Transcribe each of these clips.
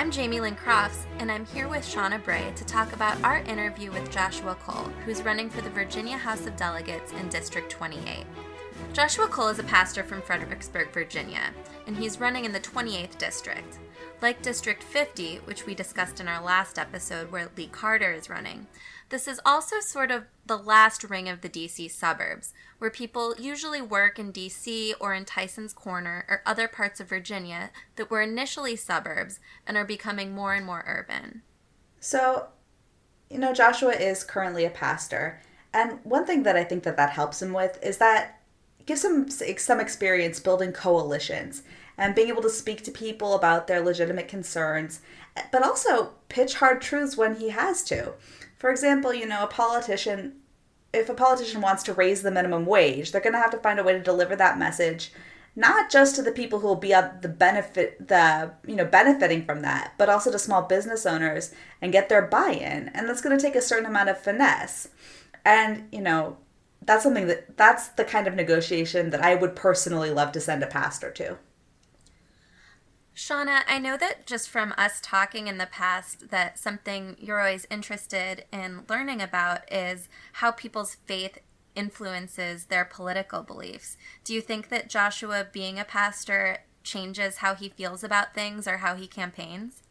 I'm Jamie Lynn Crofts, and I'm here with Shauna Bray to talk about our interview with Joshua Cole, who's running for the Virginia House of Delegates in District 28. Joshua Cole is a pastor from Fredericksburg, Virginia, and he's running in the 28th District. Like District 50, which we discussed in our last episode where Lee Carter is running, this is also sort of the last ring of the DC suburbs, where people usually work in DC or in Tyson's Corner or other parts of Virginia that were initially suburbs and are becoming more and more urban. So, you know, Joshua is currently a pastor, and one thing that I think that that helps him with is that gives him some experience building coalitions and being able to speak to people about their legitimate concerns, eh, but also pitch hard truths when he has to. For example, you know, a politician, if a politician wants to raise the minimum wage, they're going to have to find a way to deliver that message not just to the people who will be at the benefit the you know benefiting from that but also to small business owners and get their buy-in and that's going to take a certain amount of finesse and you know that's something that that's the kind of negotiation that I would personally love to send a pastor to. Shauna, I know that just from us talking in the past, that something you're always interested in learning about is how people's faith influences their political beliefs. Do you think that Joshua being a pastor changes how he feels about things or how he campaigns?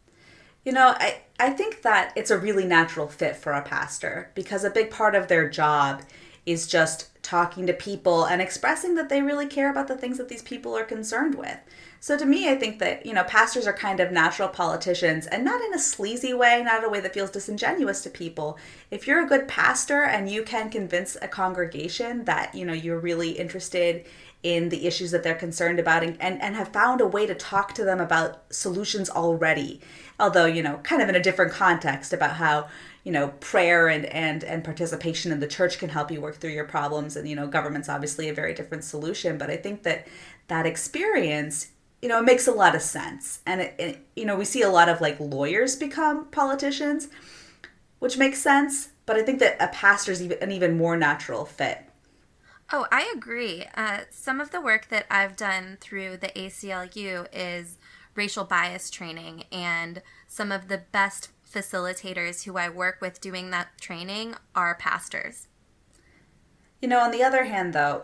You know, I, I think that it's a really natural fit for a pastor because a big part of their job is just talking to people and expressing that they really care about the things that these people are concerned with. So to me, I think that, you know, pastors are kind of natural politicians and not in a sleazy way, not in a way that feels disingenuous to people. If you're a good pastor and you can convince a congregation that, you know, you're really interested in the issues that they're concerned about and, and, and have found a way to talk to them about solutions already, although, you know, kind of in a different context about how you know prayer and and and participation in the church can help you work through your problems and you know government's obviously a very different solution but i think that that experience you know it makes a lot of sense. And it, it, you know we see a lot of like lawyers become politicians which makes sense but i think that a pastor's even an even more natural fit. Oh i agree. Uh, some of the work that i've done through the aclu is racial bias training and some of the best facilitators who I work with doing that training are pastors. You know, on the other hand, though,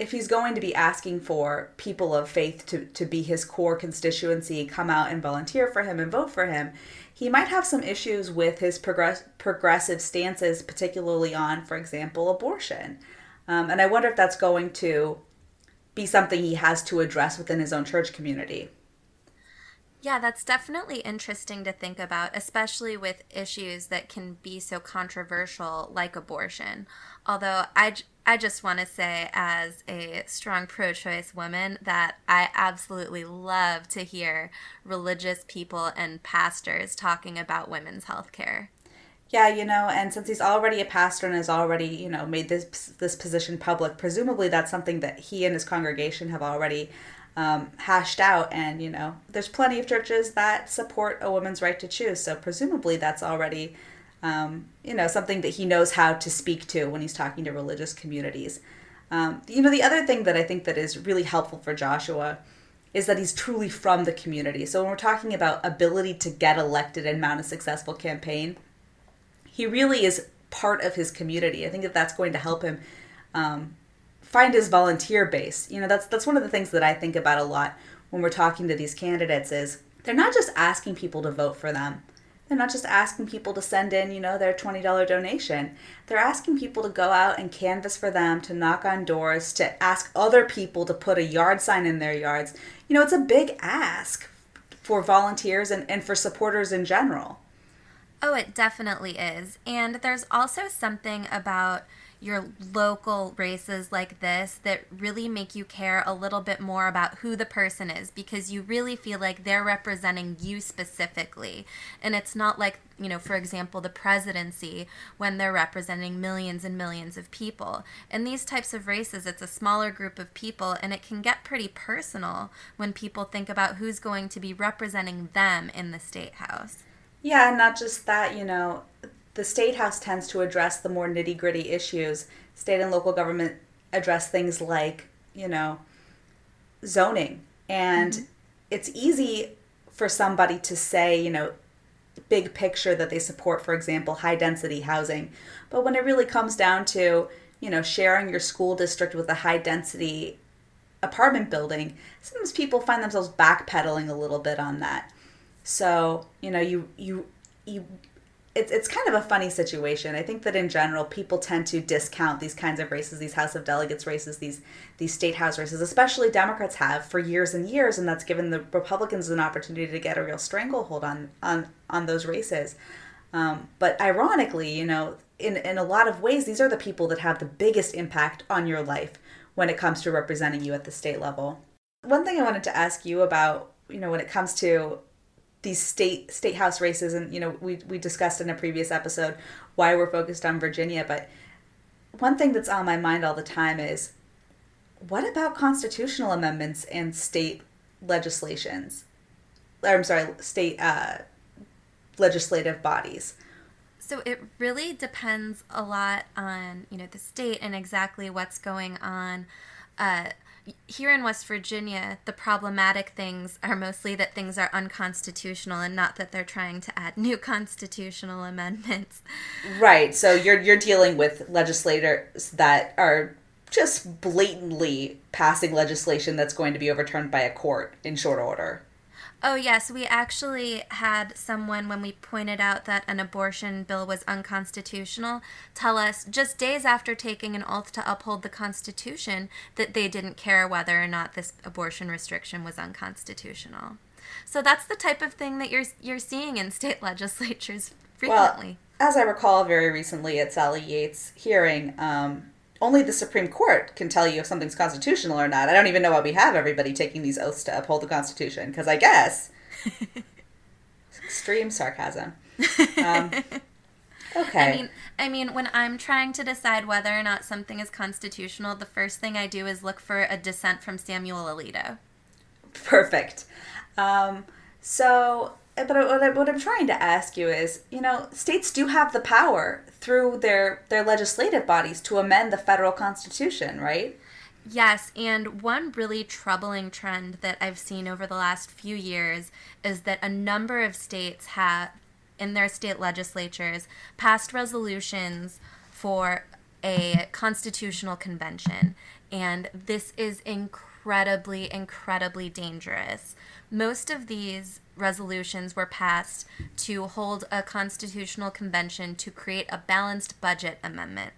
if he's going to be asking for people of faith to, to be his core constituency, come out and volunteer for him and vote for him, he might have some issues with his progress, progressive stances, particularly on, for example, abortion. Um, and I wonder if that's going to be something he has to address within his own church community. Yeah, that's definitely interesting to think about, especially with issues that can be so controversial like abortion. Although I, I just want to say, as a strong pro choice woman, that I absolutely love to hear religious people and pastors talking about women's health care. Yeah, you know, and since he's already a pastor and has already, you know, made this this position public, presumably that's something that he and his congregation have already um, hashed out. And, you know, there's plenty of churches that support a woman's right to choose. So presumably that's already, um, you know, something that he knows how to speak to when he's talking to religious communities. Um, you know, the other thing that I think that is really helpful for Joshua is that he's truly from the community. So when we're talking about ability to get elected and mount a successful campaign, he really is part of his community. I think that that's going to help him um, find his volunteer base. You know, that's that's one of the things that I think about a lot when we're talking to these candidates is they're not just asking people to vote for them. They're not just asking people to send in, you know, their $20 donation. They're asking people to go out and canvass for them, to knock on doors, to ask other people to put a yard sign in their yards. You know, it's a big ask for volunteers and, and for supporters in general. Oh, it definitely is. And there's also something about your local races like this that really make you care a little bit more about who the person is because you really feel like they're representing you specifically. And it's not like, you know, for example, the presidency when they're representing millions and millions of people. In these types of races, it's a smaller group of people and it can get pretty personal when people think about who's going to be representing them in the state house. Yeah, and not just that, you know, the state house tends to address the more nitty gritty issues. State and local government address things like, you know, zoning. And mm-hmm. it's easy for somebody to say, you know, big picture that they support, for example, high density housing. But when it really comes down to, you know, sharing your school district with a high density apartment building, sometimes people find themselves backpedaling a little bit on that. So, you know, you you you it's it's kind of a funny situation. I think that in general, people tend to discount these kinds of races, these House of Delegates races, these these state house races, especially Democrats have for years and years, and that's given the Republicans an opportunity to get a real stranglehold on on on those races. Um, but ironically, you know, in in a lot of ways, these are the people that have the biggest impact on your life when it comes to representing you at the state level. One thing I wanted to ask you about, you know, when it comes to these state state house races and you know we we discussed in a previous episode why we're focused on Virginia but one thing that's on my mind all the time is what about constitutional amendments and state legislations? Or, I'm sorry state uh, legislative bodies. So it really depends a lot on you know the state and exactly what's going on. Uh, here in West Virginia, the problematic things are mostly that things are unconstitutional and not that they're trying to add new constitutional amendments. Right. So you're you're dealing with legislators that are just blatantly passing legislation that's going to be overturned by a court in short order. Oh, yes. We actually had someone, when we pointed out that an abortion bill was unconstitutional, tell us just days after taking an oath to uphold the Constitution that they didn't care whether or not this abortion restriction was unconstitutional. So that's the type of thing that you're, you're seeing in state legislatures frequently. Well, as I recall very recently at Sally Yates' hearing, um, only the Supreme Court can tell you if something's constitutional or not. I don't even know why we have everybody taking these oaths to uphold the Constitution, because I guess extreme sarcasm. Um, okay. I mean, I mean, when I'm trying to decide whether or not something is constitutional, the first thing I do is look for a dissent from Samuel Alito. Perfect. Um, so but what, I'm trying to ask you is, you know, states do have the power through their their legislative bodies to amend the federal constitution, right? Yes, and one really troubling trend that I've seen over the last few years is that a number of states have in their state legislatures passed resolutions for a constitutional convention, and this is incredibly incredibly dangerous. Most of these resolutions were passed to hold a constitutional convention to create a balanced budget amendment.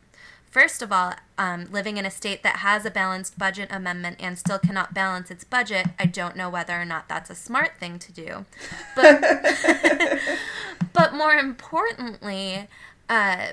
First of all, um, living in a state that has a balanced budget amendment and still cannot balance its budget, I don't know whether or not that's a smart thing to do. But, but more importantly, uh,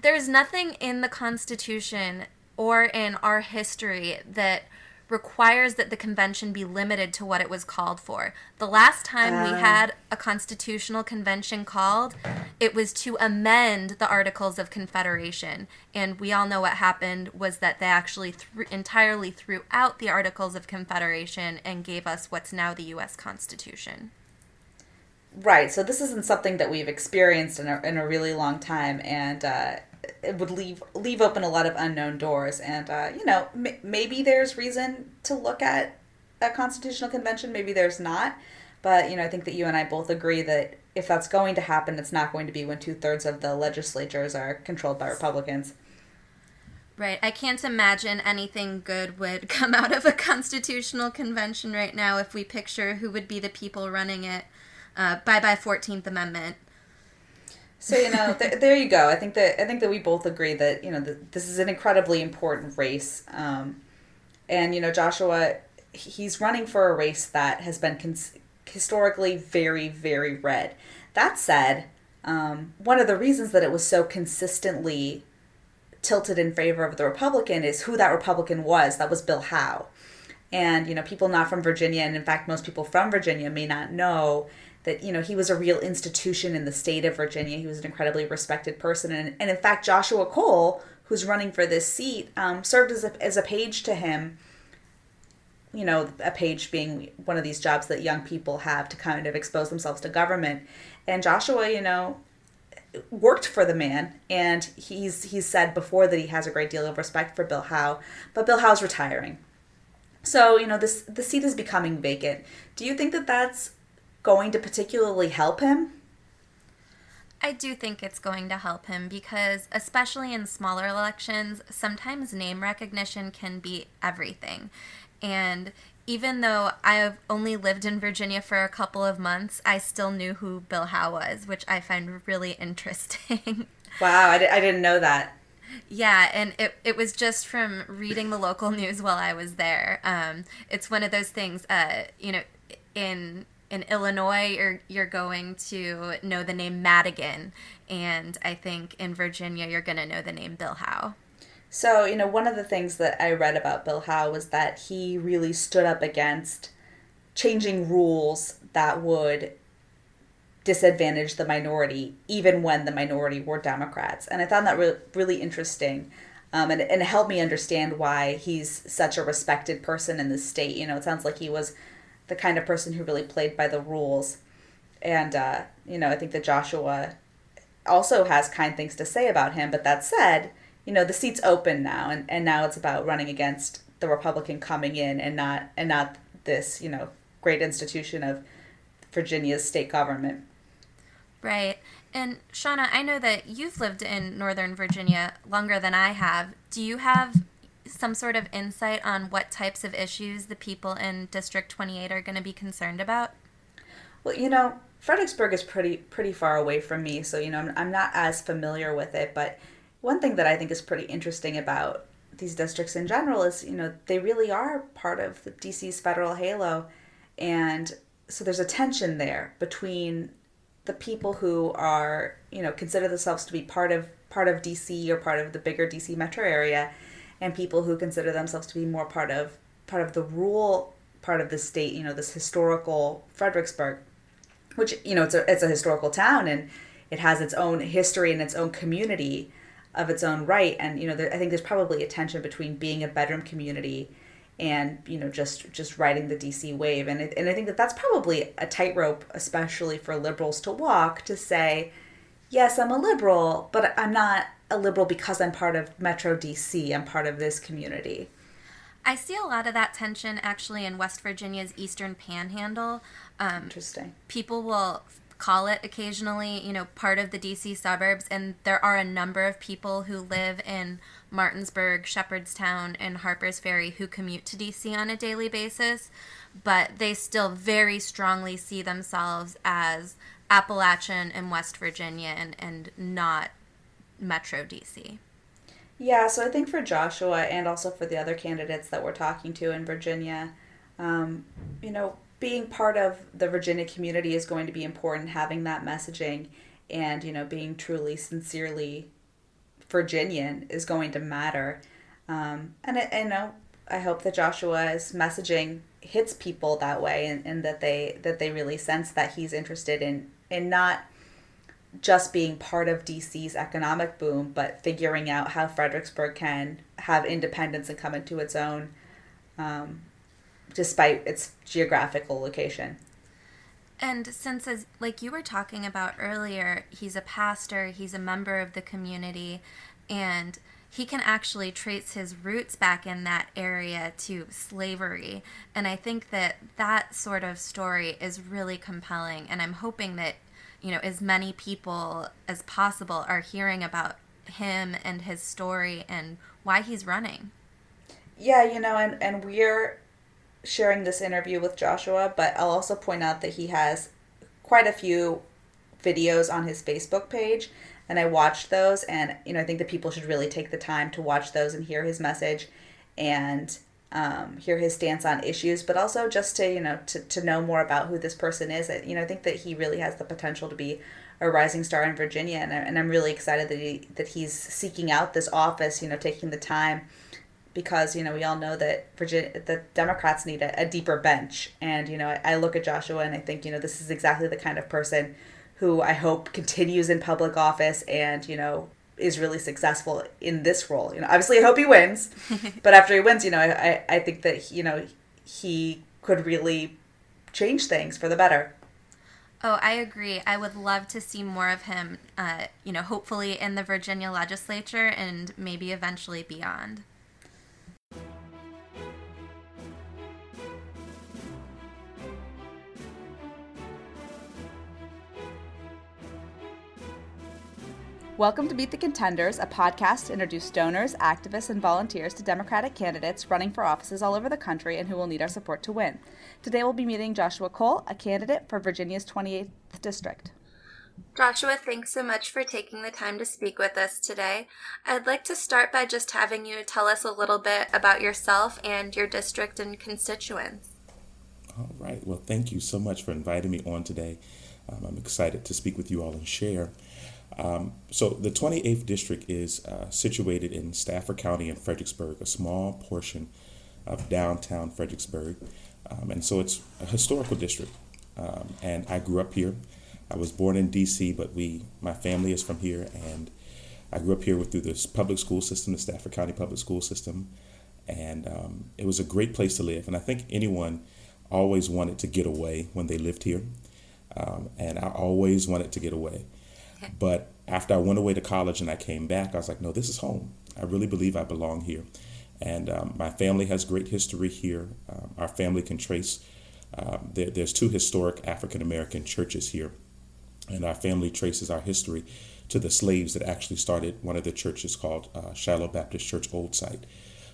there's nothing in the Constitution or in our history that requires that the convention be limited to what it was called for. The last time we ah. had a constitutional convention called, it was to amend the Articles of Confederation. And we all know what happened was that they actually th- entirely threw out the Articles of Confederation and gave us what's now the US Constitution. Right. So this isn't something that we've experienced in a, in a really long time. And, uh, it would leave leave open a lot of unknown doors and uh, you know m- maybe there's reason to look at a constitutional convention maybe there's not but you know i think that you and i both agree that if that's going to happen it's not going to be when two-thirds of the legislatures are controlled by republicans Right. I can't imagine anything good would come out of a constitutional convention right now if we picture who would be the people running it. Uh, bye bye 14th Amendment. So you know, th- there you go. I think that I think that we both agree that you know this is an incredibly important race, um, and you know Joshua, he's running for a race that has been historically very very red. That said, um, one of the reasons that it was so consistently tilted in favor of the Republican is who that Republican was. That was Bill Howell. And, you know, people not from Virginia, and in fact, most people from Virginia may not know that you know he was a real institution in the state of Virginia. He was an incredibly respected person, and, and in fact, Joshua Cole, who's running for this seat, um, served as a as a page to him. You know, a page being one of these jobs that young people have to kind of expose themselves to government, and Joshua, you know, worked for the man, and he's he's said before that he has a great deal of respect for Bill Howell, but Bill Howell's retiring. So, you know, this the seat is becoming vacant. Do you think that that's going to particularly help him? I do think it's going to help him because, especially in smaller elections, sometimes name recognition can be everything. And even though I've only lived in Virginia for a couple of months, I still knew who Bill Howell was, which I find really interesting. Wow, I, di- I didn't know that. Yeah, and it, it was just from reading the local news while I was there. Um, it's one of those things, uh, you know, in in Illinois, you're, you're going to know the name Madigan. And I think in Virginia, you're going to know the name Bill Howell. So, you know, one of the things that I read about Bill Howell was that he really stood up against changing rules that would disadvantage the minority, even when the minority were Democrats. And I found that re- really interesting. Um, and, and it helped me understand why he's such a respected person in the state. You know, it sounds like he was the kind of person who really played by the rules. And, uh, you know, I think that Joshua also has kind things to say about him. But that said, you know, the seat's open now, and, and now it's about running against the Republican coming in and not and not this, you know, great institution of Virginia's state government. Right. And Shauna, I know that you've lived in Northern Virginia longer than I have. Do you have some sort of insight on what types of issues the people in District 28 are going to be concerned about? Well, you know, Fredericksburg is pretty pretty far away from me, so you know, I'm, I'm not as familiar with it, but one thing that I think is pretty interesting about these districts in general is, you know, they really are part of the DC's federal halo and so there's a tension there between the people who are, you know, consider themselves to be part of part of DC or part of the bigger DC metro area and people who consider themselves to be more part of part of the rural part of the state, you know, this historical Fredericksburg, which you know it's a it's a historical town and it has its own history and its own community of its own right. And you know, there, I think there's probably a tension between being a bedroom community and you know just just riding the DC wave. And it, and I think that that's probably a tightrope, especially for liberals to walk to say, yes, I'm a liberal, but I'm not a liberal because I'm part of Metro DC. I'm part of this community. I see a lot of that tension actually in West Virginia's Eastern Panhandle. Um, Interesting. People will call it occasionally, you know, part of the DC suburbs, and there are a number of people who live in Martinsburg, Shepherdstown, and Harpers Ferry who commute to DC on a daily basis, but they still very strongly see themselves as Appalachian and West Virginia and, and not Metro DC. Yeah, so I think for Joshua and also for the other candidates that we're talking to in Virginia, um, you know, being part of the Virginia community is going to be important, having that messaging and, you know, being truly, sincerely Virginian is going to matter. Um, and, I, you know, I hope that Joshua's messaging hits people that way and, and that they that they really sense that he's interested in in not just being part of DC's economic boom, but figuring out how Fredericksburg can have independence and come into its own, um, despite its geographical location. And since, as like you were talking about earlier, he's a pastor, he's a member of the community, and he can actually trace his roots back in that area to slavery. And I think that that sort of story is really compelling. And I'm hoping that you know as many people as possible are hearing about him and his story and why he's running. Yeah, you know, and and we're sharing this interview with Joshua, but I'll also point out that he has quite a few videos on his Facebook page and I watched those and you know I think that people should really take the time to watch those and hear his message and um, hear his stance on issues, but also just to you know to, to know more about who this person is. You know, I think that he really has the potential to be a rising star in Virginia, and, I, and I'm really excited that he that he's seeking out this office. You know, taking the time because you know we all know that Virginia the Democrats need a, a deeper bench, and you know I, I look at Joshua and I think you know this is exactly the kind of person who I hope continues in public office and you know is really successful in this role. You know, obviously I hope he wins, but after he wins, you know, I, I think that, you know, he could really change things for the better. Oh, I agree. I would love to see more of him, uh, you know, hopefully in the Virginia legislature and maybe eventually beyond. Welcome to Meet the Contenders, a podcast to introduce donors, activists, and volunteers to Democratic candidates running for offices all over the country and who will need our support to win. Today we'll be meeting Joshua Cole, a candidate for Virginia's 28th District. Joshua, thanks so much for taking the time to speak with us today. I'd like to start by just having you tell us a little bit about yourself and your district and constituents. All right. Well, thank you so much for inviting me on today. Um, I'm excited to speak with you all and share. Um, so, the 28th District is uh, situated in Stafford County in Fredericksburg, a small portion of downtown Fredericksburg. Um, and so, it's a historical district. Um, and I grew up here. I was born in D.C., but we, my family is from here, and I grew up here with, through this public school system, the Stafford County Public School System, and um, it was a great place to live. And I think anyone always wanted to get away when they lived here, um, and I always wanted to get away. But after I went away to college and I came back, I was like, no, this is home. I really believe I belong here. And um, my family has great history here. Um, our family can trace, um, there, there's two historic African American churches here. And our family traces our history to the slaves that actually started one of the churches called uh, Shiloh Baptist Church Old Site.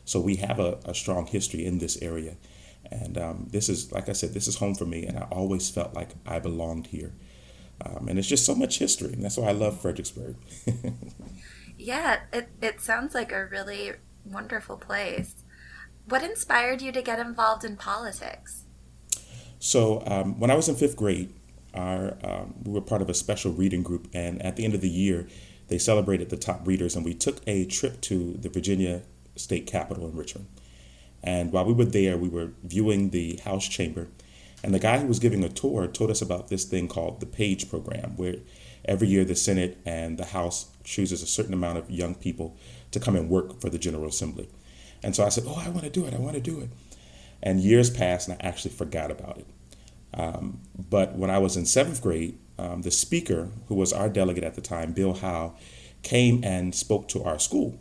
So we have a, a strong history in this area. And um, this is, like I said, this is home for me. And I always felt like I belonged here. Um, and it's just so much history. And that's why I love Fredericksburg. yeah, it, it sounds like a really wonderful place. What inspired you to get involved in politics? So, um, when I was in fifth grade, our, um, we were part of a special reading group. And at the end of the year, they celebrated the top readers. And we took a trip to the Virginia State Capitol in Richmond. And while we were there, we were viewing the House chamber and the guy who was giving a tour told us about this thing called the PAGE program, where every year the Senate and the House chooses a certain amount of young people to come and work for the General Assembly. And so I said, Oh, I want to do it. I want to do it. And years passed, and I actually forgot about it. Um, but when I was in seventh grade, um, the speaker, who was our delegate at the time, Bill Howell, came and spoke to our school.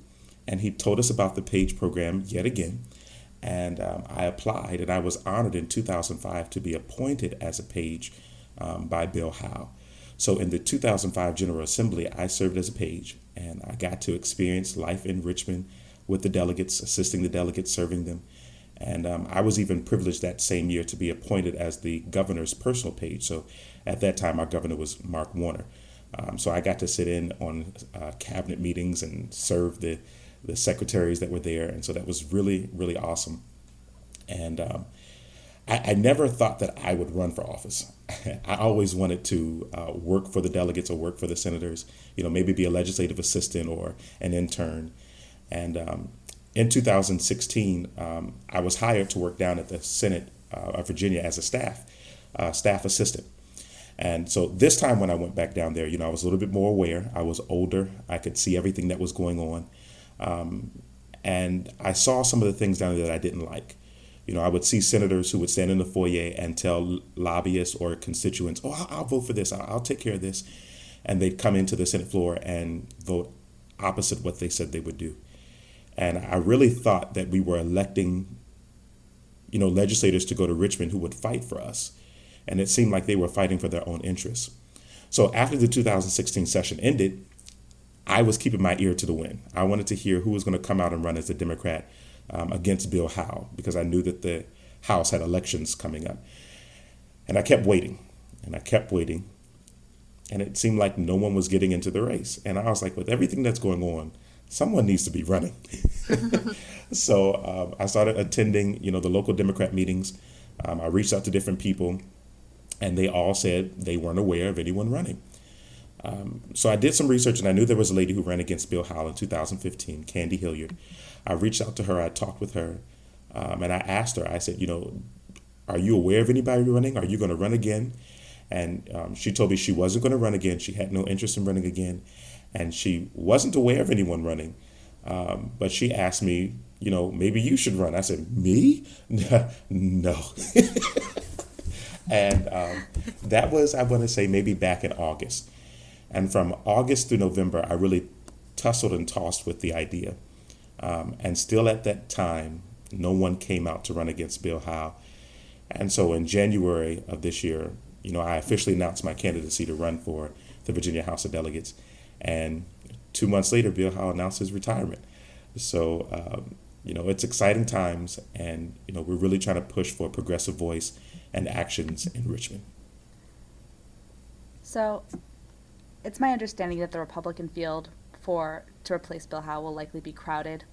And he told us about the PAGE program yet again and um, I applied, and I was honored in 2005 to be appointed as a page um, by Bill Howell. So in the 2005 General Assembly, I served as a page, and I got to experience life in Richmond with the delegates, assisting the delegates, serving them. And um, I was even privileged that same year to be appointed as the governor's personal page. So at that time, our governor was Mark Warner. Um, so I got to sit in on uh, cabinet meetings and serve the the secretaries that were there, and so that was really really awesome. And um, I, I, never thought that I would run for office. I always wanted to uh, work for the delegates or work for the senators. You know, maybe be a legislative assistant or an intern. And um, in 2016, um, I was hired to work down at the Senate uh, of Virginia as a staff uh, staff assistant. And so this time when I went back down there, you know, I was a little bit more aware. I was older. I could see everything that was going on. Um, and I saw some of the things down there that I didn't like. You know, I would see senators who would stand in the foyer and tell lobbyists or constituents, "Oh, I'll, I'll vote for this. I'll, I'll, take care of this," and they'd come into the Senate floor and vote opposite what they said they would do. And I really thought that we were electing, you know, legislators to go to Richmond who would fight for us, and it seemed like they were fighting for their own interests. So after the 2016 session ended, I was keeping my ear to the wind. I wanted to hear who was going to come out and run as a Democrat um, against Bill Howell because I knew that the House had elections coming up. And I kept waiting and I kept waiting. And it seemed like no one was getting into the race. And I was like, with everything that's going on, someone needs to be running. so um, I started attending, you know, the local Democrat meetings. Um, I reached out to different people, and they all said they weren't aware of anyone running. Um, so I did some research and I knew there was a lady who ran against Bill Howell in 2015, Candy Hilliard. I reached out to her, I talked with her, um, and I asked her, I said, you know, are you aware of anybody running? Are you going to run again? And um, she told me she wasn't going to run again. She had no interest in running again. And she wasn't aware of anyone running. Um, but she asked me, you know, maybe you should run. I said, me? no. and um, that was, I want to say, maybe back in August. And from August through November, I really tussled and tossed with the idea. Um, and still at that time, no one came out to run against Bill Howell. And so in January of this year, you know, I officially announced my candidacy to run for the Virginia House of Delegates. And two months later, Bill Howell announced his retirement. So, um, you know, it's exciting times, and, you know, we're really trying to push for a progressive voice and actions in Richmond. So, it's my understanding that the Republican field for to replace Bill Howell will likely be crowded.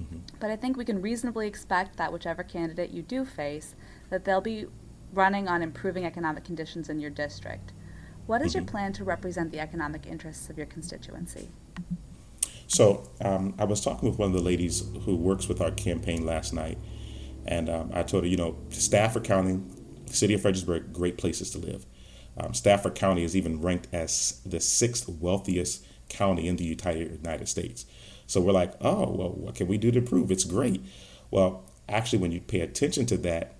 Mm-hmm. But I think we can reasonably expect that whichever candidate you do face, that they'll be running on improving economic conditions in your district. What is mm-hmm. your plan to represent the economic interests of your constituency? So um, I was talking with one of the ladies who works with our campaign last night, and um, I told her, you know, Stafford County, city of Fredericksburg, great places to live. Um, Stafford County is even ranked as the sixth wealthiest county in the United States. So we're like, oh, well, what can we do to improve? It's great. Well, actually, when you pay attention to that,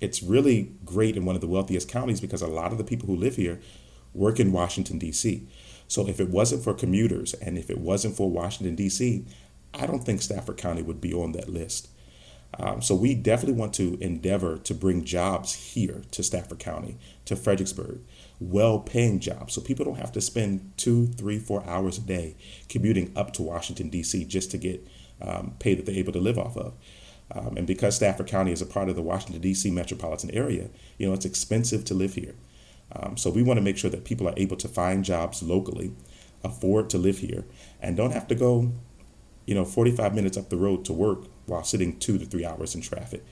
it's really great in one of the wealthiest counties because a lot of the people who live here work in Washington, D.C. So if it wasn't for commuters and if it wasn't for Washington, D.C., I don't think Stafford County would be on that list. Um, so we definitely want to endeavor to bring jobs here to Stafford County, to Fredericksburg, well-paying jobs, so people don't have to spend two, three, four hours a day commuting up to Washington D.C. just to get um, pay that they're able to live off of. Um, and because Stafford County is a part of the Washington D.C. metropolitan area, you know it's expensive to live here. Um, so we want to make sure that people are able to find jobs locally, afford to live here, and don't have to go, you know, 45 minutes up the road to work while sitting two to three hours in traffic.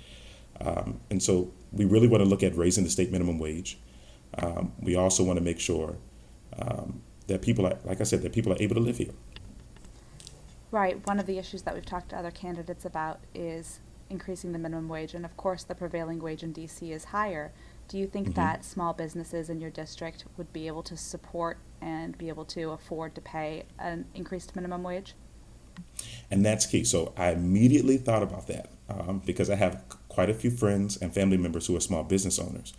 Um, and so we really want to look at raising the state minimum wage. Um, we also want to make sure um, that people are, like I said, that people are able to live here. Right. One of the issues that we've talked to other candidates about is increasing the minimum wage, and of course, the prevailing wage in DC is higher. Do you think mm-hmm. that small businesses in your district would be able to support and be able to afford to pay an increased minimum wage? And that's key. So I immediately thought about that um, because I have quite a few friends and family members who are small business owners.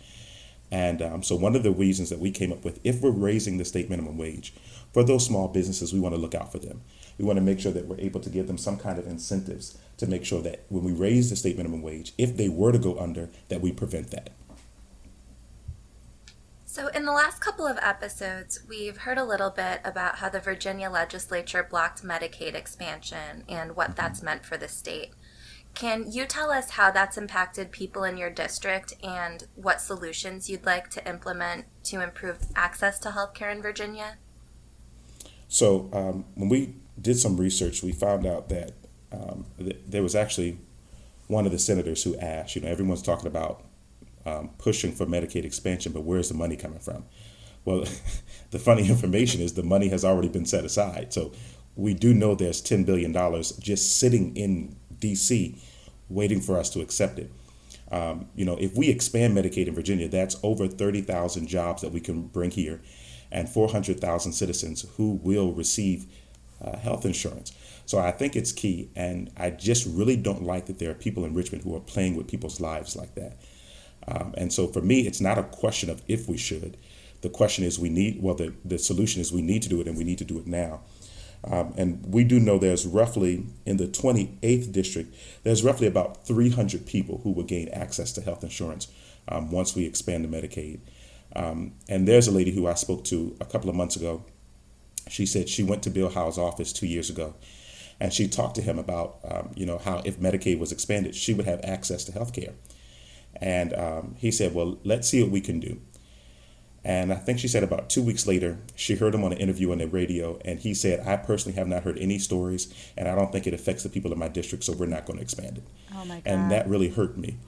And um, so, one of the reasons that we came up with, if we're raising the state minimum wage for those small businesses, we want to look out for them. We want to make sure that we're able to give them some kind of incentives to make sure that when we raise the state minimum wage, if they were to go under, that we prevent that. So, in the last couple of episodes, we've heard a little bit about how the Virginia legislature blocked Medicaid expansion and what mm-hmm. that's meant for the state. Can you tell us how that's impacted people in your district and what solutions you'd like to implement to improve access to healthcare in Virginia? So, um, when we did some research, we found out that um, th- there was actually one of the senators who asked, you know, everyone's talking about um, pushing for Medicaid expansion, but where's the money coming from? Well, the funny information is the money has already been set aside. So we do know there's $10 billion just sitting in DC waiting for us to accept it. Um, you know, if we expand Medicaid in Virginia, that's over 30,000 jobs that we can bring here and 400,000 citizens who will receive uh, health insurance. So I think it's key. And I just really don't like that there are people in Richmond who are playing with people's lives like that. Um, and so for me, it's not a question of if we should. The question is we need, well, the, the solution is we need to do it and we need to do it now. Um, and we do know there's roughly, in the 28th district, there's roughly about 300 people who will gain access to health insurance um, once we expand the Medicaid. Um, and there's a lady who I spoke to a couple of months ago. She said she went to Bill Howell's office two years ago and she talked to him about, um, you know, how if Medicaid was expanded, she would have access to health care. And um, he said, Well, let's see what we can do. And I think she said about two weeks later, she heard him on an interview on the radio, and he said, I personally have not heard any stories, and I don't think it affects the people in my district, so we're not going to expand it. Oh my God. And that really hurt me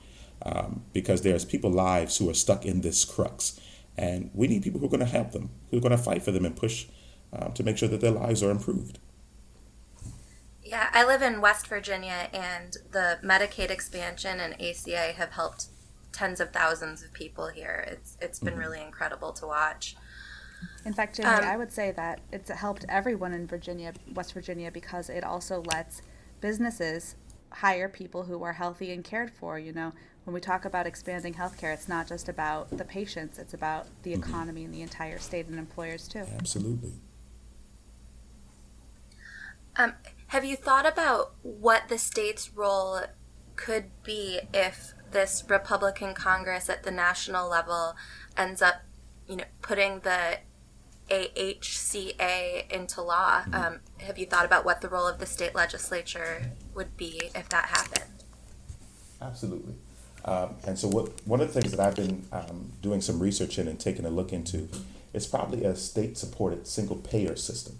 um, because there's people lives who are stuck in this crux. And we need people who are going to help them, who are going to fight for them and push um, to make sure that their lives are improved. Yeah, I live in West Virginia, and the Medicaid expansion and ACA have helped tens of thousands of people here. It's it's been mm-hmm. really incredible to watch. In fact, Jimmy, um, I would say that it's helped everyone in Virginia, West Virginia, because it also lets businesses hire people who are healthy and cared for. You know, when we talk about expanding healthcare, it's not just about the patients; it's about the mm-hmm. economy and the entire state and employers too. Absolutely. Um, have you thought about what the state's role could be if this Republican Congress at the national level ends up, you know, putting the AHCA into law. Mm-hmm. Um, have you thought about what the role of the state legislature would be if that happened? Absolutely. Um, and so, what one of the things that I've been um, doing some research in and taking a look into is probably a state-supported single-payer system.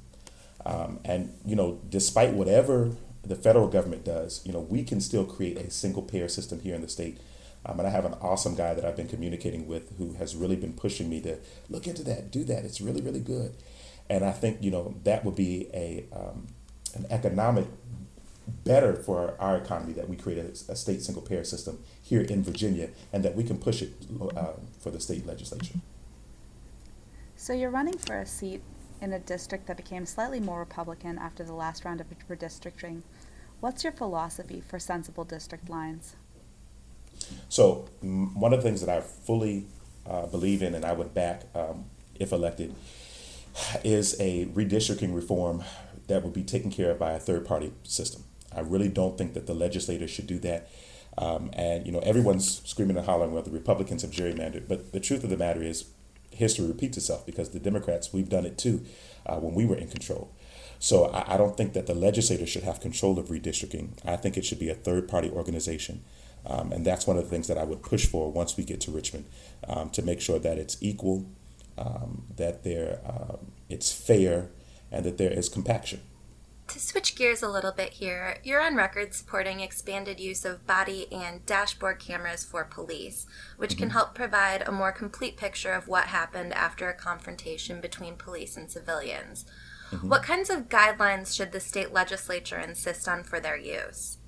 Um, and you know, despite whatever the federal government does, you know, we can still create a single-payer system here in the state. Um, and I have an awesome guy that I've been communicating with who has really been pushing me to look into that, do that. It's really, really good. And I think you know that would be a um, an economic better for our economy that we create a, a state single payer system here in Virginia and that we can push it uh, for the state legislature. So you're running for a seat in a district that became slightly more Republican after the last round of redistricting. What's your philosophy for sensible district lines? So, m- one of the things that I fully uh, believe in and I would back um, if elected is a redistricting reform that would be taken care of by a third party system. I really don't think that the legislators should do that. Um, and you know, everyone's screaming and hollering whether the Republicans have gerrymandered, but the truth of the matter is, history repeats itself because the Democrats we've done it too uh, when we were in control. So I, I, don't think that the legislators should have control of redistricting. I think it should be a third-party organization, um, and that's one of the things that I would push for once we get to Richmond um, to make sure that it's equal, um, that there um, it's fair, and that there is compaction. To switch gears a little bit here, you're on record supporting expanded use of body and dashboard cameras for police, which mm-hmm. can help provide a more complete picture of what happened after a confrontation between police and civilians. Mm-hmm. What kinds of guidelines should the state legislature insist on for their use?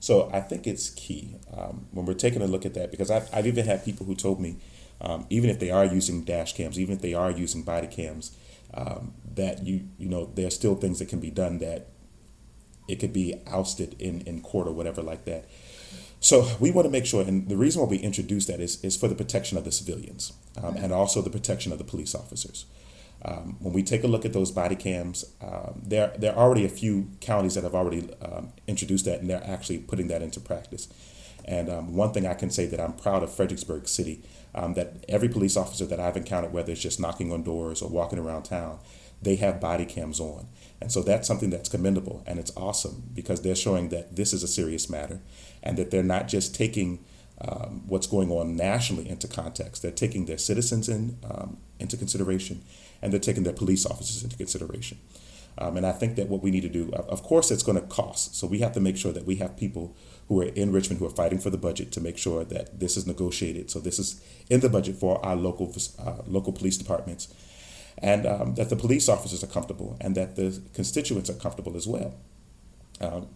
So I think it's key um, when we're taking a look at that because I've, I've even had people who told me, um, even if they are using dash cams, even if they are using body cams, um, that you you know there are still things that can be done that it could be ousted in, in court or whatever like that. So we want to make sure, and the reason why we introduce that is, is for the protection of the civilians um, and also the protection of the police officers. Um, when we take a look at those body cams, um, there, there are already a few counties that have already um, introduced that and they're actually putting that into practice. And um, one thing I can say that I'm proud of Fredericksburg City um, that every police officer that I've encountered, whether it's just knocking on doors or walking around town, they have body cams on. And so that's something that's commendable and it's awesome because they're showing that this is a serious matter and that they're not just taking um, what's going on nationally into context. They're taking their citizens in um, into consideration and they're taking their police officers into consideration. Um, and I think that what we need to do, of course, it's going to cost. So we have to make sure that we have people who are in Richmond who are fighting for the budget to make sure that this is negotiated. So this is in the budget for our local uh, local police departments, and um, that the police officers are comfortable and that the constituents are comfortable as well. Um,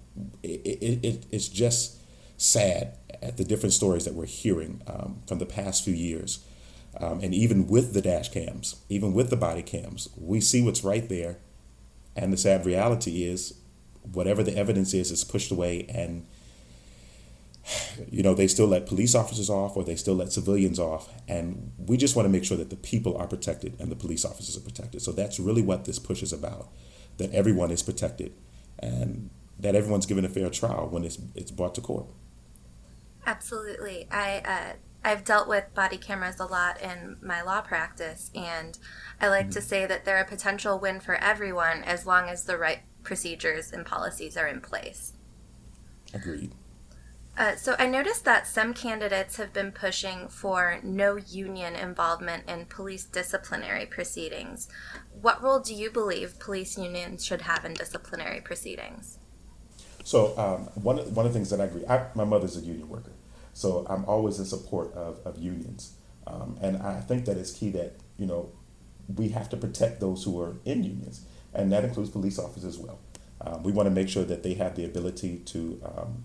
it, it, it, it's just sad at the different stories that we're hearing um, from the past few years. Um, and even with the dash cams, even with the body cams, we see what's right there and the sad reality is, whatever the evidence is, is pushed away, and you know they still let police officers off, or they still let civilians off, and we just want to make sure that the people are protected and the police officers are protected. So that's really what this push is about: that everyone is protected, and that everyone's given a fair trial when it's it's brought to court. Absolutely, I. Uh I've dealt with body cameras a lot in my law practice, and I like mm-hmm. to say that they're a potential win for everyone as long as the right procedures and policies are in place. Agreed. Uh, so I noticed that some candidates have been pushing for no union involvement in police disciplinary proceedings. What role do you believe police unions should have in disciplinary proceedings? So um, one one of the things that I agree, I, my mother's a union worker, so I'm always in support of, of unions. Um, and I think that it's key that, you know, we have to protect those who are in unions, and that includes police officers as well. Um, we want to make sure that they have the ability to um,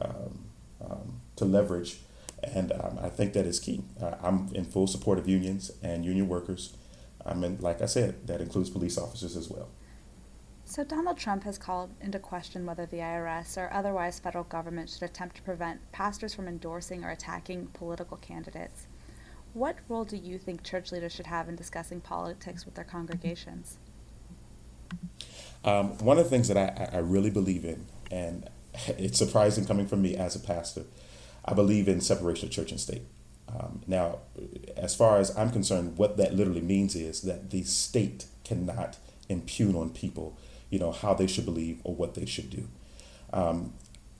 um, um to leverage, and um, I think that is key. Uh, I'm in full support of unions and union workers. I mean, like I said, that includes police officers as well. So, Donald Trump has called into question whether the IRS or otherwise federal government should attempt to prevent pastors from endorsing or attacking political candidates. What role do you think church leaders should have in discussing politics with their congregations? Um, one of the things that I, I really believe in, and it's surprising coming from me as a pastor, I believe in separation of church and state. Um, now, as far as I'm concerned, what that literally means is that the state cannot impugn on people, you know, how they should believe or what they should do. Um,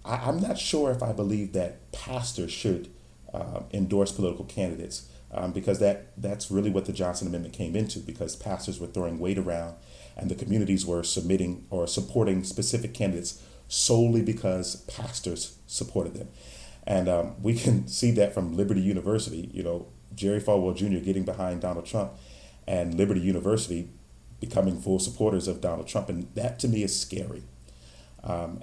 I, am not sure if I believe that pastors should uh, endorse political candidates um, because that that's really what the Johnson Amendment came into because pastors were throwing weight around and the communities were submitting or supporting specific candidates solely because pastors supported them. And um, we can see that from Liberty University, you know, Jerry Falwell Jr. getting behind Donald Trump and Liberty University becoming full supporters of Donald Trump. And that to me is scary. Um,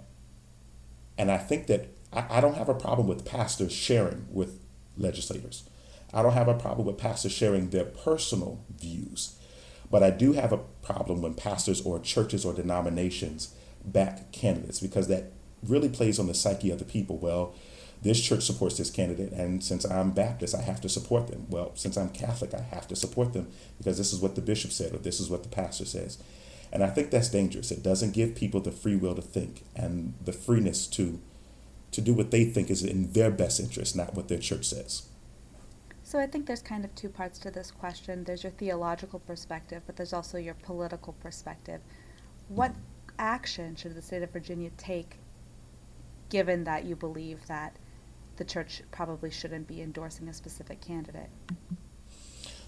and I think that I, I don't have a problem with pastors sharing with legislators. I don't have a problem with pastors sharing their personal views. But I do have a problem when pastors or churches or denominations back candidates because that really plays on the psyche of the people. Well, this church supports this candidate, and since I'm Baptist, I have to support them. Well, since I'm Catholic, I have to support them because this is what the bishop said or this is what the pastor says. And I think that's dangerous. It doesn't give people the free will to think and the freeness to to do what they think is in their best interest, not what their church says. So I think there's kind of two parts to this question. There's your theological perspective, but there's also your political perspective. What action should the state of Virginia take given that you believe that the church probably shouldn't be endorsing a specific candidate?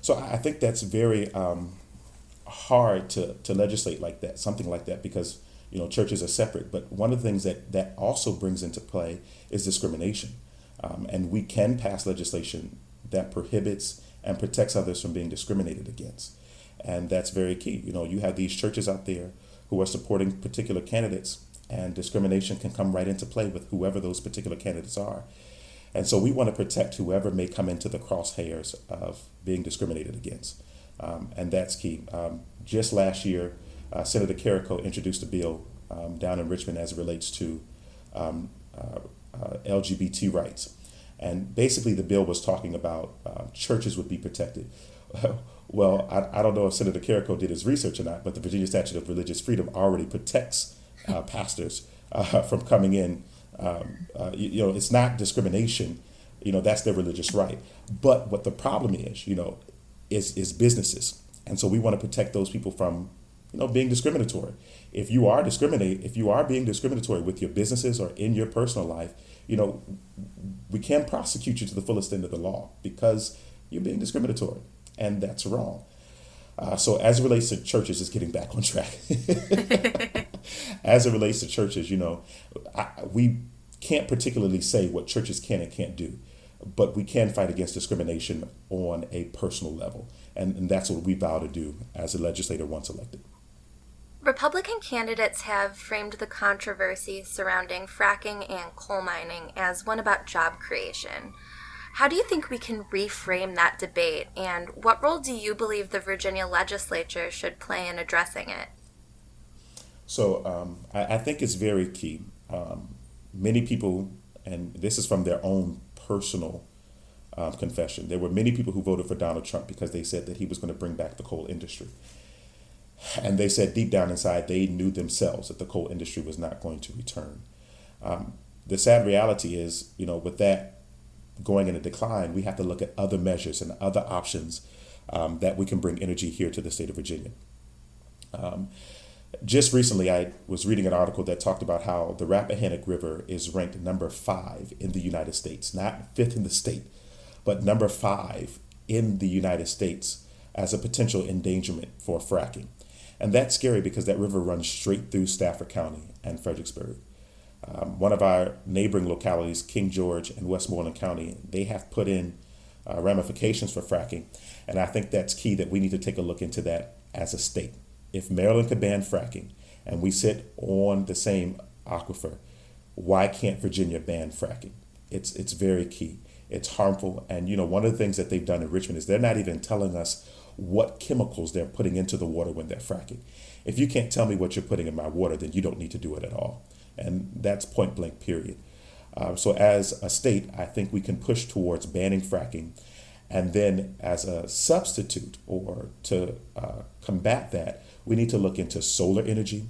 So I think that's very um, hard to, to legislate like that, something like that, because you know churches are separate. But one of the things that that also brings into play is discrimination, um, and we can pass legislation that prohibits and protects others from being discriminated against, and that's very key. You know, you have these churches out there who are supporting particular candidates, and discrimination can come right into play with whoever those particular candidates are. And so we want to protect whoever may come into the crosshairs of being discriminated against. Um, and that's key. Um, just last year, uh, Senator Carrico introduced a bill um, down in Richmond as it relates to um, uh, uh, LGBT rights. And basically, the bill was talking about uh, churches would be protected. well, I, I don't know if Senator Carrico did his research or not, but the Virginia Statute of Religious Freedom already protects uh, pastors uh, from coming in. Um, you, you know, it's not discrimination you know that's their religious right but what the problem is you know is is businesses, and so we want to protect those people from you know being discriminatory. If you are discriminate, if you are being discriminatory with your businesses or in your personal life, you know we can prosecute you to the fullest end of the law because you're being discriminatory, and that's wrong. Uh, so as it relates to churches, it's getting back on track. as it relates to churches, you know, I, we can't particularly say what churches can and can't do but we can fight against discrimination on a personal level. And, and that's what we vow to do as a legislator once elected. Republican candidates have framed the controversy surrounding fracking and coal mining as one about job creation. How do you think we can reframe that debate, and what role do you believe the Virginia legislature should play in addressing it? So, um, I, I, think it's very key. Um, many people, and this is from their own personal um, confession. There were many people who voted for Donald Trump because they said that he was going to bring back the coal industry. And they said deep down inside, they knew themselves that the coal industry was not going to return. Um, the sad reality is, you know, with that going in a decline, we have to look at other measures and other options um, that we can bring energy here to the state of Virginia. Um, just recently, I was reading an article that talked about how the Rappahannock River is ranked number five in the United States, not fifth in the state, but number five in the United States as a potential endangerment for fracking. And that's scary because that river runs straight through Stafford County and Fredericksburg. Um, one of our neighboring localities, King George and Westmoreland County, they have put in uh, ramifications for fracking. And I think that's key that we need to take a look into that as a state if Maryland could ban fracking and we sit on the same aquifer, why can't Virginia ban fracking? It's it's very key. It's harmful, and you know one of the things that they've done in Richmond is they're not even telling us what chemicals they're putting into the water when they're fracking. If you can't tell me what you're putting in my water, then you don't need to do it at all, and that's point blank. Period. Uh, so as a state, I think we can push towards banning fracking, and then as a substitute or to uh, combat that, we need to look into solar energy,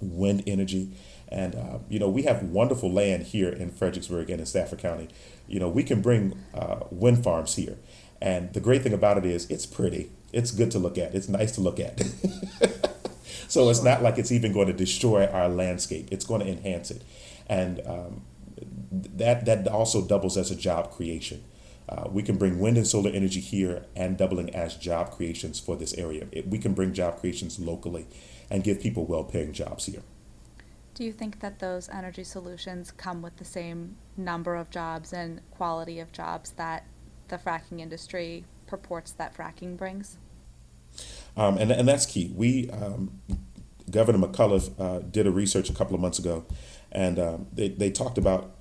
wind energy, And, uh, you know, we have wonderful land here in Fredericksburg and in Stafford County. You know, we can bring uh, wind farms here. And the great thing about it is it's pretty. It's good to look at. It's nice to look at. so it's not like it's even going to destroy our landscape. It's going to enhance it. And um, that, that also doubles as a job creation. Uh, we can bring wind and solar energy here and doubling as job creations for this area. It, we can bring job creations locally and give people well paying jobs here. Do you think that those energy solutions come with the same number of jobs and quality of jobs that the fracking industry purports that fracking brings? Um, and, and that's key. We, um, Governor McAuliffe uh, did a research a couple of months ago, and um, they, they talked about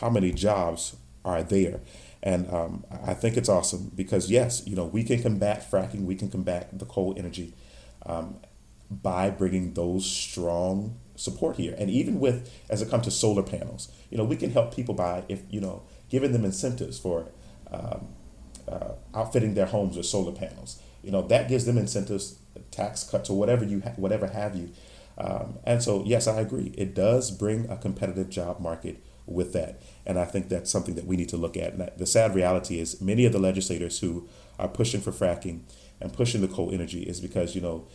how many jobs are there. And um, I think it's awesome because, yes, you know, we can combat fracking, we can combat the coal energy um, by bringing those strong support here. And even with, as it comes to solar panels, you know, we can help people by, if, you know, giving them incentives for um, uh, outfitting their homes with solar panels. You know, that gives them incentives, tax cuts, or whatever you ha- whatever have you. Um, and so, yes, I agree. It does bring a competitive job market with that. And I think that's something that we need to look at. And the sad reality is many of the legislators who are pushing for fracking and pushing the coal energy is because, you know,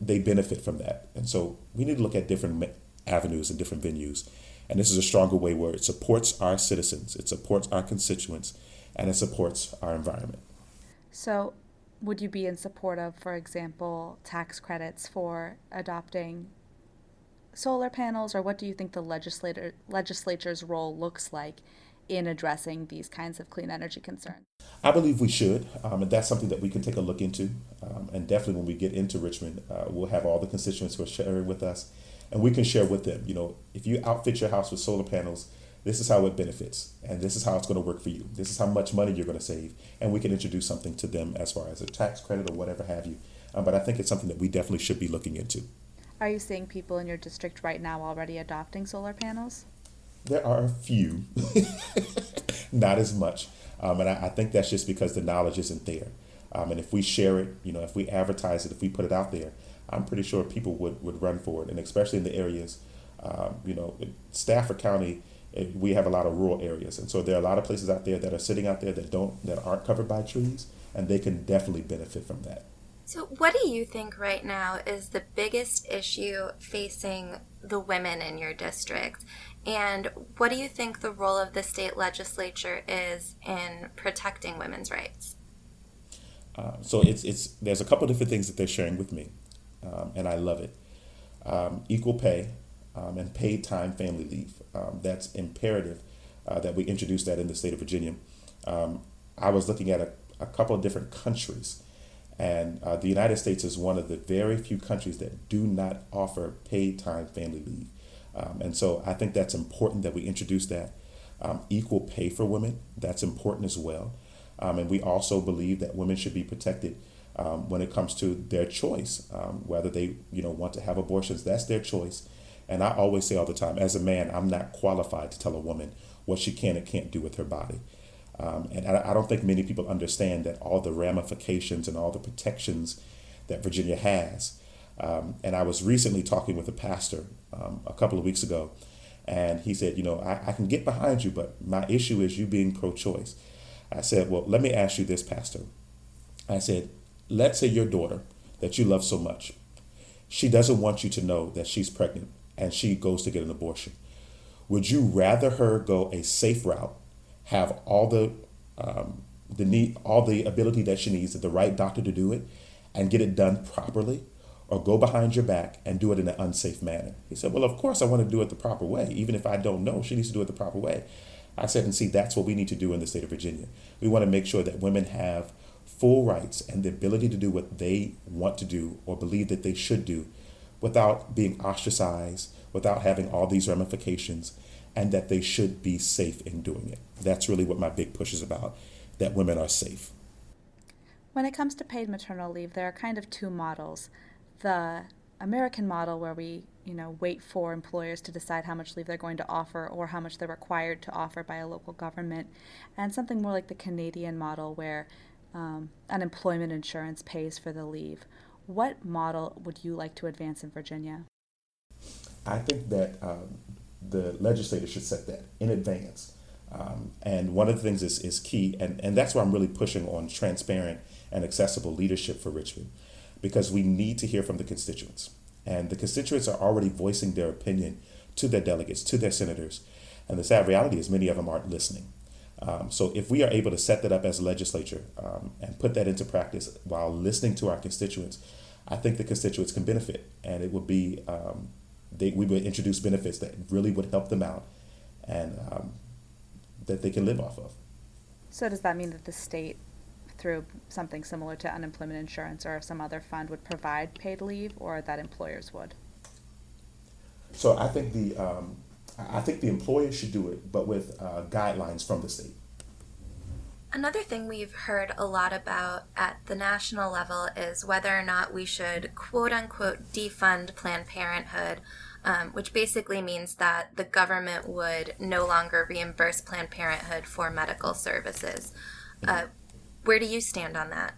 they benefit from that. And so we need to look at different avenues and different venues. And this is a stronger way where it supports our citizens, it supports our constituents, and it supports our environment. So, would you be in support of, for example, tax credits for adopting solar panels, or what do you think the legislator legislature's role looks like in addressing these kinds of clean energy concerns? I believe we should, um, and that's something that we can take a look into. Um, and definitely, when we get into Richmond, uh, we'll have all the constituents who are sharing with us, and we can share with them. You know, if you outfit your house with solar panels, this is how it benefits, and this is how it's going to work for you. This is how much money you're going to save, and we can introduce something to them as far as a tax credit or whatever have you. Um, but I think it's something that we definitely should be looking into. Are you seeing people in your district right now already adopting solar panels? There are a few, not as much. Um, and I, I, think that's just because the knowledge isn't there. Um, and if we share it, you know, if we advertise it, if we put it out there, I'm pretty sure people would, would run for it. And especially in the areas, um, you know, Stafford County, eh, we have a lot of rural areas. And so there are a lot of places out there that are sitting out there that don't, that aren't covered by trees, and they can definitely benefit from that. So, what do you think right now is the biggest issue facing the women in your district? And what do you think the role of the state legislature is in protecting women's rights? Uh, so it's it's there's a couple of different things that they're sharing with me, um, and I love it. Um, equal pay um, and paid time family leave. Um, that's imperative uh, that we introduce that in the state of Virginia. Um, I was looking at a, a couple of different countries and uh, the United States is one of the very few countries that do not offer paid time family leave. Um, and so I think that's important that we introduce that. Um, equal pay for women, that's important as well. Um, and we also believe that women should be protected um, when it comes to their choice, um, whether they you know want to have abortions, that's their choice. And I always say all the time, as a man, I'm not qualified to tell a woman what she can and can't do with her body. Um, and I, I don't think many people understand that all the ramifications and all the protections that Virginia has. Um, and I was recently talking with a pastor um, a couple of weeks ago, and he said, You know, I, I can get behind you, but my issue is you being pro choice. I said, Well, let me ask you this, Pastor. I said, Let's say your daughter that you love so much, she doesn't want you to know that she's pregnant and she goes to get an abortion. Would you rather her go a safe route have all the um, the need, all the ability that she needs, the right doctor to do it, and get it done properly, or go behind your back and do it in an unsafe manner. He said, Well, of course, I want to do it the proper way. Even if I don't know, she needs to do it the proper way. I said, And see, that's what we need to do in the state of Virginia. We want to make sure that women have full rights and the ability to do what they want to do or believe that they should do without being ostracized, without having all these ramifications, and that they should be safe in doing it. That's really what my big push is about that women are safe. When it comes to paid maternal leave, there are kind of two models. The American model, where we you know wait for employers to decide how much leave they're going to offer or how much they're required to offer by a local government, and something more like the Canadian model, where um, unemployment insurance pays for the leave. What model would you like to advance in Virginia? I think that um, the legislature should set that in advance. Um, and one of the things is, is key, and, and that's why I'm really pushing on transparent and accessible leadership for Richmond, because we need to hear from the constituents. And the constituents are already voicing their opinion to their delegates, to their senators. And the sad reality is many of them aren't listening. Um, so if we are able to set that up as a legislature um, and put that into practice while listening to our constituents, I think the constituents can benefit, and it would be um, they, we would introduce benefits that really would help them out, and um, that they can live off of. So does that mean that the state, through something similar to unemployment insurance or some other fund, would provide paid leave, or that employers would? So I think the um, I think the employer should do it, but with uh, guidelines from the state. Another thing we've heard a lot about at the national level is whether or not we should quote unquote defund Planned Parenthood, um, which basically means that the government would no longer reimburse Planned Parenthood for medical services. Uh, where do you stand on that?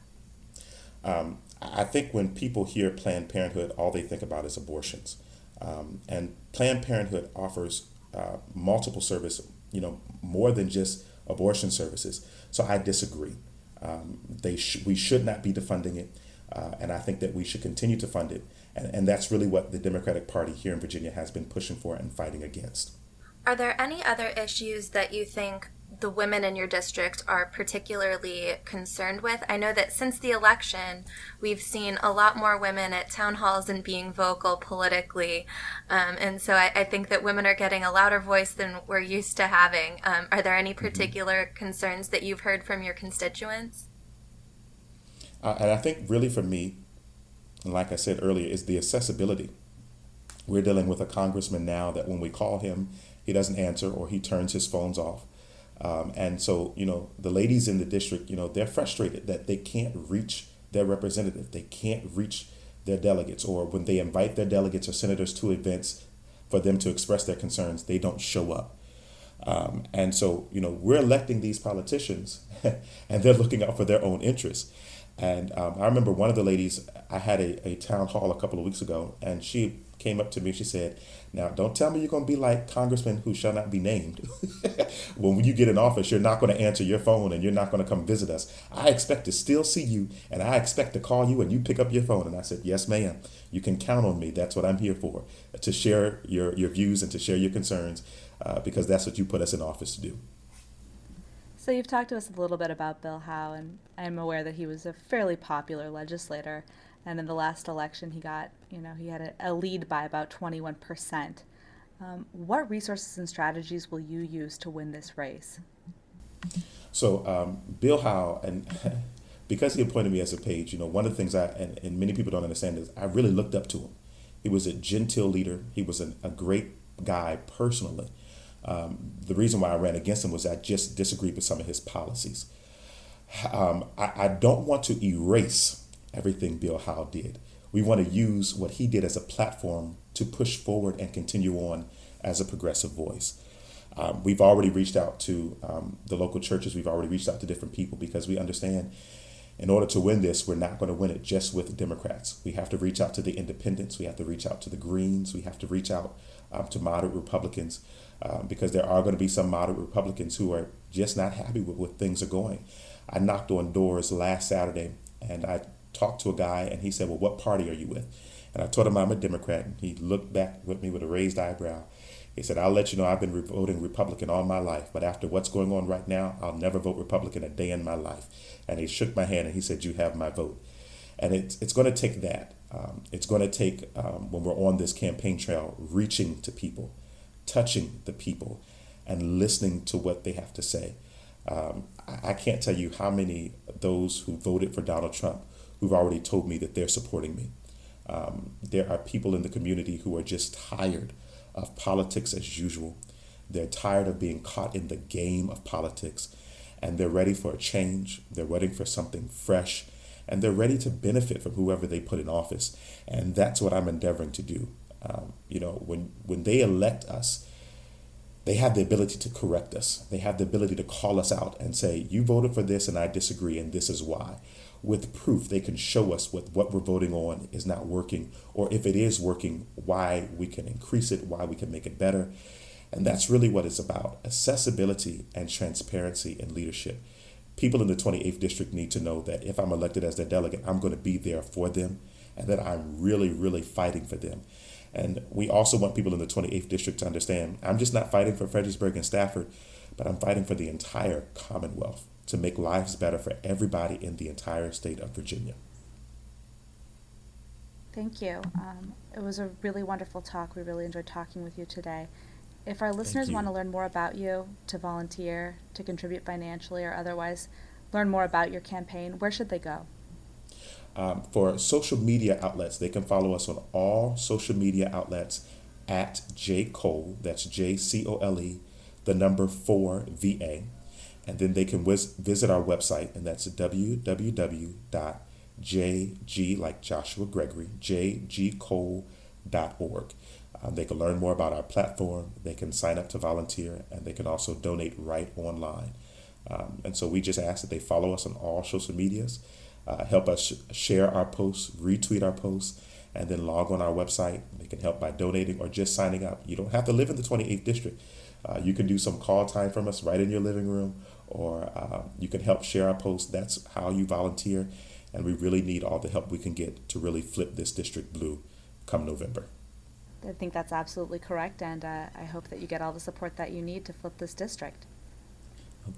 Um, I think when people hear Planned Parenthood, all they think about is abortions. Um, and Planned Parenthood offers uh, multiple service, you know, more than just abortion services. So I disagree. Um, they sh- we should not be defunding it, uh, and I think that we should continue to fund it. And, and that's really what the Democratic Party here in Virginia has been pushing for and fighting against. Are there any other issues that you think the women in your district are particularly concerned with? I know that since the election, we've seen a lot more women at town halls and being vocal politically. Um, and so I, I, think that women are getting a louder voice than we're used to having. Um, are there any mm-hmm. particular mm-hmm. concerns that you've heard from your constituents? Uh, and I think, really, for me, like I said earlier, is the accessibility. We're dealing with a congressman now that when we call him, he doesn't answer or he turns his phones off. Um, and so, you know, the ladies in the district, you know, they're frustrated that they can't reach their representative. They can't reach their delegates, or when they invite their delegates or senators to events for them to express their concerns, they don't show up. Um, and so, you know, we're electing these politicians and they're looking out for their own interests. And um, I remember one of the ladies, I had a, a town hall a couple of weeks ago, and she came up to me. She said, Now, don't tell me you're going to be like Congressman who shall not be named. when you get in office, you're not going to answer your phone and you're not going to come visit us. I expect to still see you and I expect to call you and you pick up your phone. And I said, Yes, ma'am. You can count on me. That's what I'm here for to share your, your views and to share your concerns uh, because that's what you put us in office to do. So you've talked to us a little bit about Bill Howell, and I'm aware that he was a fairly popular legislator. And in the last election, he got, you know, he had a, a lead by about 21%. Um, what resources and strategies will you use to win this race? So, um, Bill Howell, and because he appointed me as a page, you know, one of the things I, and, and, many people don't understand is I really looked up to him. He was a genteel leader, he was an, a great guy personally. Um, the reason why I ran against him was I just disagreed with some of his policies. Um, I, I don't want to erase everything Bill Howell did. We want to use what he did as a platform to push forward and continue on as a progressive voice. Um, we've already reached out to um, the local churches, we've already reached out to different people because we understand in order to win this, we're not going to win it just with Democrats. We have to reach out to the independents, we have to reach out to the Greens, we have to reach out um, to moderate Republicans um, because there are going to be some moderate Republicans who are just not happy with where things are going. I knocked on doors last Saturday and I talked to a guy and he said, Well, what party are you with? And I told him I'm a Democrat. And he looked back with me with a raised eyebrow. He said, I'll let you know I've been voting Republican all my life, but after what's going on right now, I'll never vote Republican a day in my life. And he shook my hand and he said, You have my vote. And it's, it's going to take that. Um, it's going to take, um, when we're on this campaign trail, reaching to people, touching the people, and listening to what they have to say. Um, I, I can't tell you how many those who voted for Donald Trump who've already told me that they're supporting me. Um, there are people in the community who are just tired of politics as usual. They're tired of being caught in the game of politics and they're ready for a change. They're waiting for something fresh and they're ready to benefit from whoever they put in office. And that's what I'm endeavoring to do. Um, you know, when, when they elect us, they have the ability to correct us. They have the ability to call us out and say, You voted for this and I disagree, and this is why. With proof, they can show us what, what we're voting on is not working, or if it is working, why we can increase it, why we can make it better. And that's really what it's about accessibility and transparency in leadership. People in the 28th district need to know that if I'm elected as their delegate, I'm going to be there for them and that I'm really, really fighting for them. And we also want people in the 28th district to understand I'm just not fighting for Fredericksburg and Stafford, but I'm fighting for the entire Commonwealth to make lives better for everybody in the entire state of Virginia. Thank you. Um, it was a really wonderful talk. We really enjoyed talking with you today. If our listeners want to learn more about you, to volunteer, to contribute financially, or otherwise learn more about your campaign, where should they go? Um, for social media outlets, they can follow us on all social media outlets at J Cole, that's J C O L E, the number 4 VA. And then they can whiz, visit our website, and that's www.jg, like Joshua Gregory, jgcole.org. Um, they can learn more about our platform, they can sign up to volunteer, and they can also donate right online. Um, and so we just ask that they follow us on all social medias uh, help us share our posts, retweet our posts, and then log on our website. They can help by donating or just signing up. You don't have to live in the 28th district. Uh, you can do some call time from us right in your living room, or uh, you can help share our posts. That's how you volunteer, and we really need all the help we can get to really flip this district blue come November. I think that's absolutely correct, and uh, I hope that you get all the support that you need to flip this district.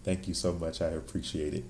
Thank you so much. I appreciate it.